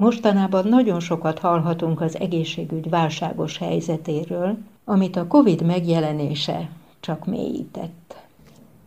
Mostanában nagyon sokat hallhatunk az egészségügy válságos helyzetéről, amit a COVID megjelenése csak mélyített.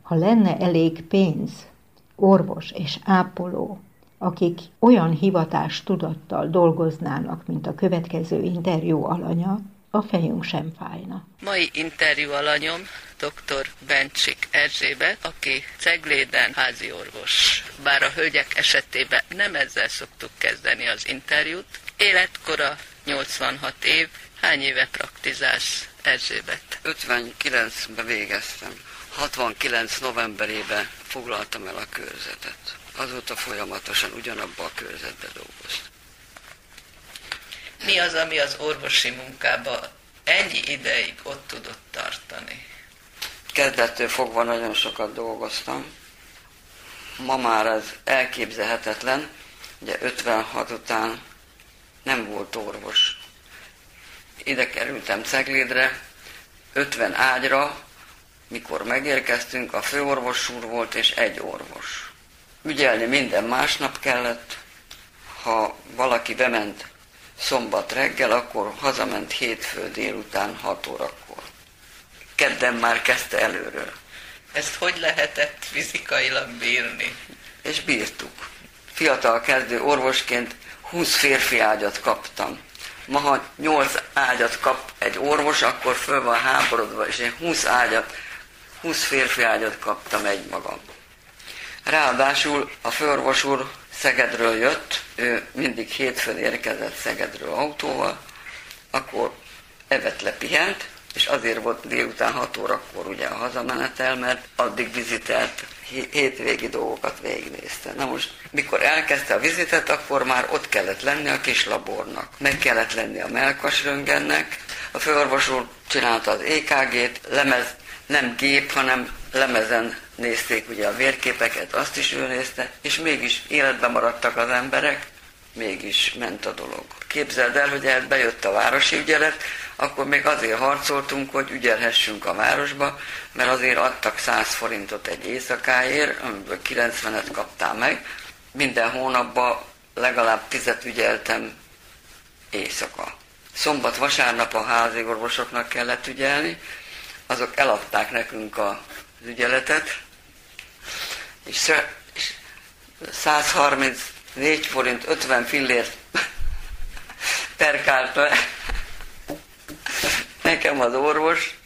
Ha lenne elég pénz, orvos és ápoló, akik olyan hivatás tudattal dolgoznának, mint a következő interjú alanya, a fejünk sem fájna. Mai interjú alanyom dr. Bencsik Erzsébet, aki Cegléden házi orvos. Bár a hölgyek esetében nem ezzel szoktuk kezdeni az interjút. Életkora 86 év, hány éve praktizálsz Erzsébet? 59-ben végeztem. 69 novemberében foglaltam el a körzetet. Azóta folyamatosan ugyanabban a körzetben dolgoztam. Mi az, ami az orvosi munkába ennyi ideig ott tudott tartani? Kezdettől fogva nagyon sokat dolgoztam. Ma már ez elképzelhetetlen. Ugye 56 után nem volt orvos. Ide kerültem Ceglédre, 50 ágyra, mikor megérkeztünk, a főorvos úr volt és egy orvos. Ügyelni minden másnap kellett, ha valaki bement szombat reggel, akkor hazament hétfő délután 6 órakor. Kedden már kezdte előről. Ezt hogy lehetett fizikailag bírni? És bírtuk. Fiatal kezdő orvosként 20 férfi ágyat kaptam. Ma, ha 8 ágyat kap egy orvos, akkor föl van háborodva, és én 20 ágyat, 20 férfi ágyat kaptam egy magam. Ráadásul a főorvos úr Szegedről jött, ő mindig hétfőn érkezett Szegedről autóval, akkor evet lepihent, és azért volt délután 6 órakor ugye a hazamenetel, mert addig vizitelt, hétvégi dolgokat végignézte. Na most, mikor elkezdte a vizitet, akkor már ott kellett lenni a kis labornak. Meg kellett lenni a melkasröngennek. A főorvos úr csinálta az EKG-t, lemez, nem gép, hanem lemezen nézték ugye a vérképeket, azt is ő nézte, és mégis életben maradtak az emberek, mégis ment a dolog. Képzeld el, hogy el bejött a városi ügyelet, akkor még azért harcoltunk, hogy ügyelhessünk a városba, mert azért adtak 100 forintot egy éjszakáért, amiből 90-et kaptál meg. Minden hónapban legalább tizet ügyeltem éjszaka. Szombat, vasárnap a házi orvosoknak kellett ügyelni, azok eladták nekünk az ügyeletet, és 134 forint 50 fillért perkált le nekem az orvos,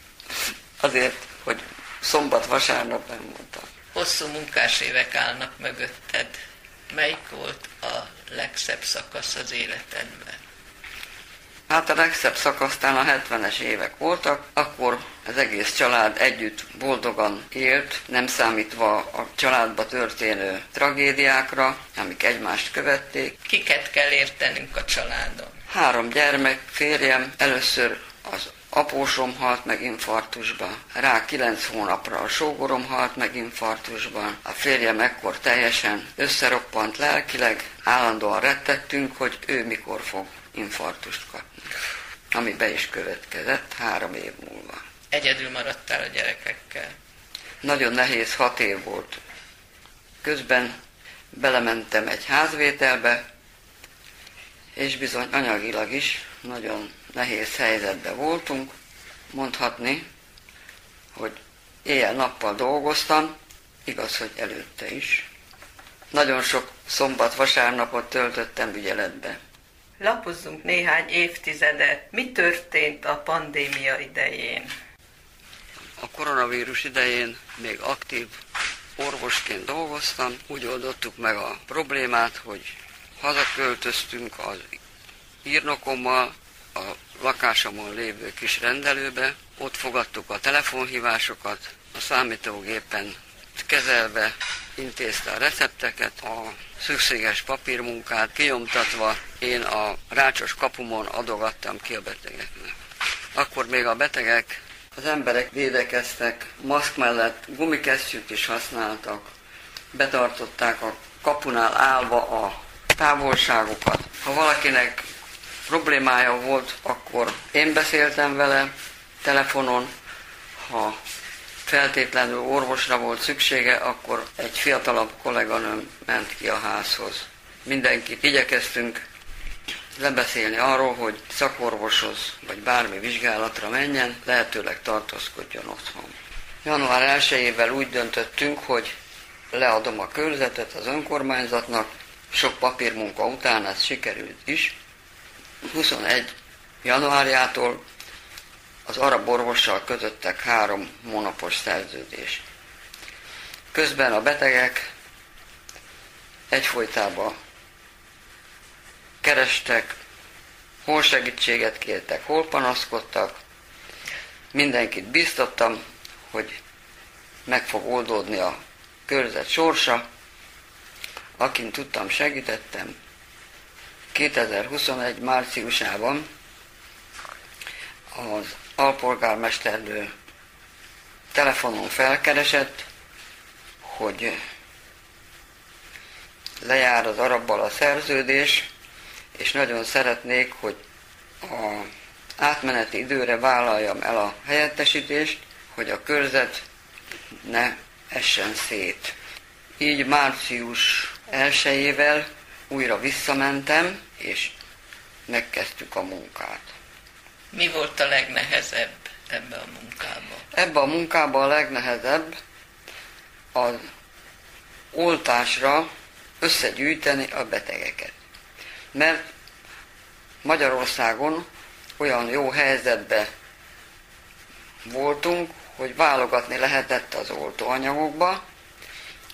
azért, hogy szombat-vasárnap nem mondta. Hosszú munkás évek állnak mögötted. Melyik volt a legszebb szakasz az életedben? Hát a legszebb szakasztán a 70-es évek voltak, akkor az egész család együtt boldogan élt, nem számítva a családba történő tragédiákra, amik egymást követték. Kiket kell értenünk a családon? Három gyermek, férjem, először az apósom halt meg infarktusba, rá kilenc hónapra a sógorom halt meg infarktusban, a férjem ekkor teljesen összeroppant lelkileg, állandóan rettettünk, hogy ő mikor fog infarktust kapni ami be is következett három év múlva. Egyedül maradtál a gyerekekkel? Nagyon nehéz, hat év volt. Közben belementem egy házvételbe, és bizony anyagilag is nagyon nehéz helyzetben voltunk. Mondhatni, hogy éjjel-nappal dolgoztam, igaz, hogy előtte is. Nagyon sok szombat-vasárnapot töltöttem ügyeletbe. Lapozzunk néhány évtizedet. Mi történt a pandémia idején? A koronavírus idején még aktív orvosként dolgoztam. Úgy oldottuk meg a problémát, hogy hazaköltöztünk az írnokommal a lakásomon lévő kis rendelőbe. Ott fogadtuk a telefonhívásokat, a számítógépen kezelve intézte a recepteket, a szükséges papírmunkát kinyomtatva én a rácsos kapumon adogattam ki a betegeknek. Akkor még a betegek, az emberek védekeztek, maszk mellett gumikesztyűt is használtak, betartották a kapunál állva a távolságokat. Ha valakinek problémája volt, akkor én beszéltem vele telefonon, ha feltétlenül orvosra volt szüksége, akkor egy fiatalabb kolléganőm ment ki a házhoz. Mindenkit igyekeztünk lebeszélni arról, hogy szakorvoshoz vagy bármi vizsgálatra menjen, lehetőleg tartózkodjon otthon. Január 1-ével úgy döntöttünk, hogy leadom a körzetet az önkormányzatnak, sok papírmunka után ez sikerült is. 21 januárjától az arab orvossal kötöttek három monopos szerződés. Közben a betegek egyfolytában kerestek, hol segítséget kértek, hol panaszkodtak. Mindenkit biztattam, hogy meg fog oldódni a körzet sorsa. Akin tudtam, segítettem. 2021 márciusában az alpolgármesternő telefonon felkeresett, hogy lejár az arabbal a szerződés, és nagyon szeretnék, hogy a átmeneti időre vállaljam el a helyettesítést, hogy a körzet ne essen szét. Így március 1 újra visszamentem, és megkezdtük a munkát. Mi volt a legnehezebb ebbe a munkába? Ebbe a munkába a legnehezebb az oltásra összegyűjteni a betegeket. Mert Magyarországon olyan jó helyzetbe voltunk, hogy válogatni lehetett az oltóanyagokba,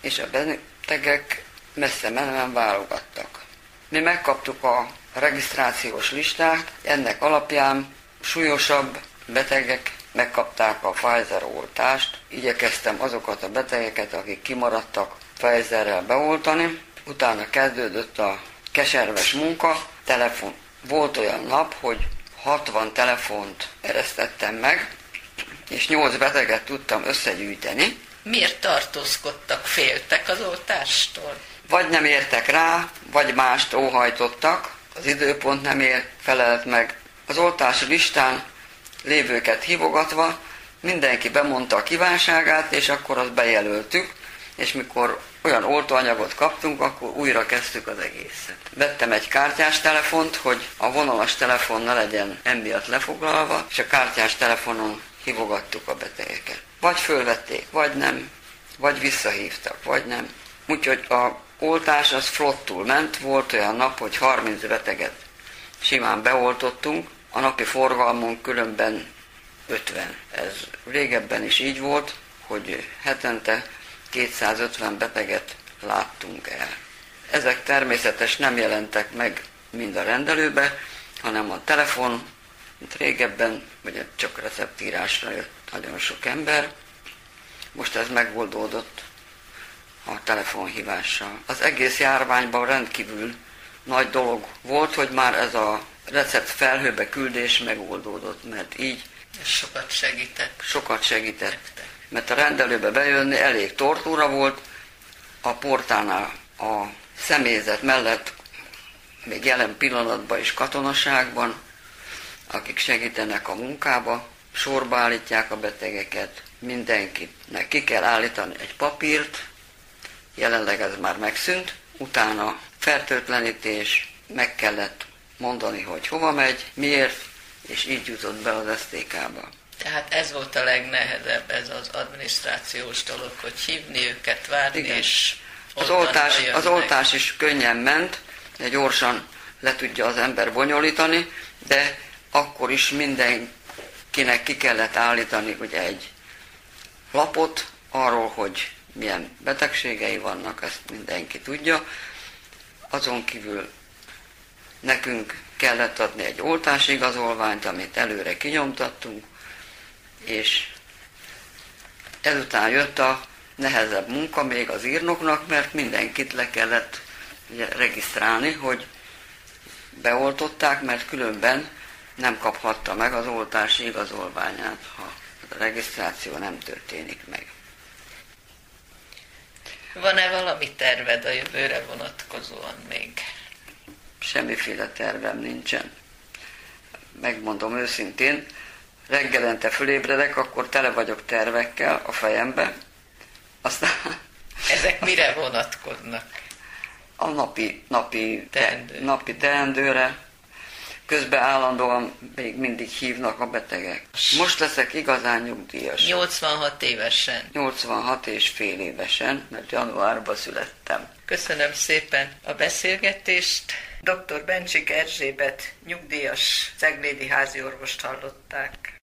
és a betegek messze menően válogattak. Mi megkaptuk a regisztrációs listát, ennek alapján súlyosabb betegek megkapták a Pfizer oltást. Igyekeztem azokat a betegeket, akik kimaradtak Pfizerrel beoltani. Utána kezdődött a keserves munka, telefon. Volt olyan nap, hogy 60 telefont eresztettem meg, és 8 beteget tudtam összegyűjteni. Miért tartózkodtak, féltek az oltástól? Vagy nem értek rá, vagy mást óhajtottak, az időpont nem ér, felelt meg. Az oltási listán lévőket hívogatva mindenki bemondta a kívánságát, és akkor azt bejelöltük, és mikor olyan oltóanyagot kaptunk, akkor újra kezdtük az egészet. Vettem egy kártyás telefont, hogy a vonalas telefon ne legyen emiatt lefoglalva, és a kártyás telefonon hívogattuk a betegeket. Vagy fölvették, vagy nem, vagy visszahívtak, vagy nem. Úgyhogy a oltás az flottul ment, volt olyan nap, hogy 30 beteget simán beoltottunk, a napi forgalmunk különben 50. Ez régebben is így volt, hogy hetente 250 beteget láttunk el. Ezek természetes nem jelentek meg mind a rendelőbe, hanem a telefon, mint régebben, vagy csak receptírásra jött nagyon sok ember. Most ez megoldódott a telefonhívással. Az egész járványban rendkívül nagy dolog volt, hogy már ez a recept felhőbe küldés megoldódott, mert így sokat segített. Sokat segített. Mert a rendelőbe bejönni elég tortúra volt, a portánál a személyzet mellett még jelen pillanatban is katonaságban, akik segítenek a munkába, sorba állítják a betegeket, mindenkinek ki kell állítani egy papírt, jelenleg ez már megszűnt, utána fertőtlenítés, meg kellett mondani, hogy hova megy, miért, és így jutott be az SZTK-ba. Tehát ez volt a legnehezebb, ez az adminisztrációs dolog, hogy hívni őket, várni, Igen. és az oltás, az oltás is könnyen ment, gyorsan le tudja az ember bonyolítani, de akkor is mindenkinek ki kellett állítani ugye egy lapot arról, hogy milyen betegségei vannak, ezt mindenki tudja. Azon kívül nekünk kellett adni egy oltásigazolványt, amit előre kinyomtattunk, és ezután jött a nehezebb munka még az írnoknak, mert mindenkit le kellett ugye, regisztrálni, hogy beoltották, mert különben nem kaphatta meg az oltási igazolványát, ha a regisztráció nem történik meg. Van-e valami terved a jövőre vonatkozóan még? Semmiféle tervem nincsen. Megmondom őszintén, reggelente fölébredek, akkor tele vagyok tervekkel a fejembe. Aztán... Ezek mire vonatkoznak? A napi, napi, teendő. napi teendőre, közben állandóan még mindig hívnak a betegek. Most leszek igazán nyugdíjas. 86 évesen. 86 és fél évesen, mert januárban születtem. Köszönöm szépen a beszélgetést. Dr. Bencsik Erzsébet nyugdíjas ceglédi háziorvost hallották.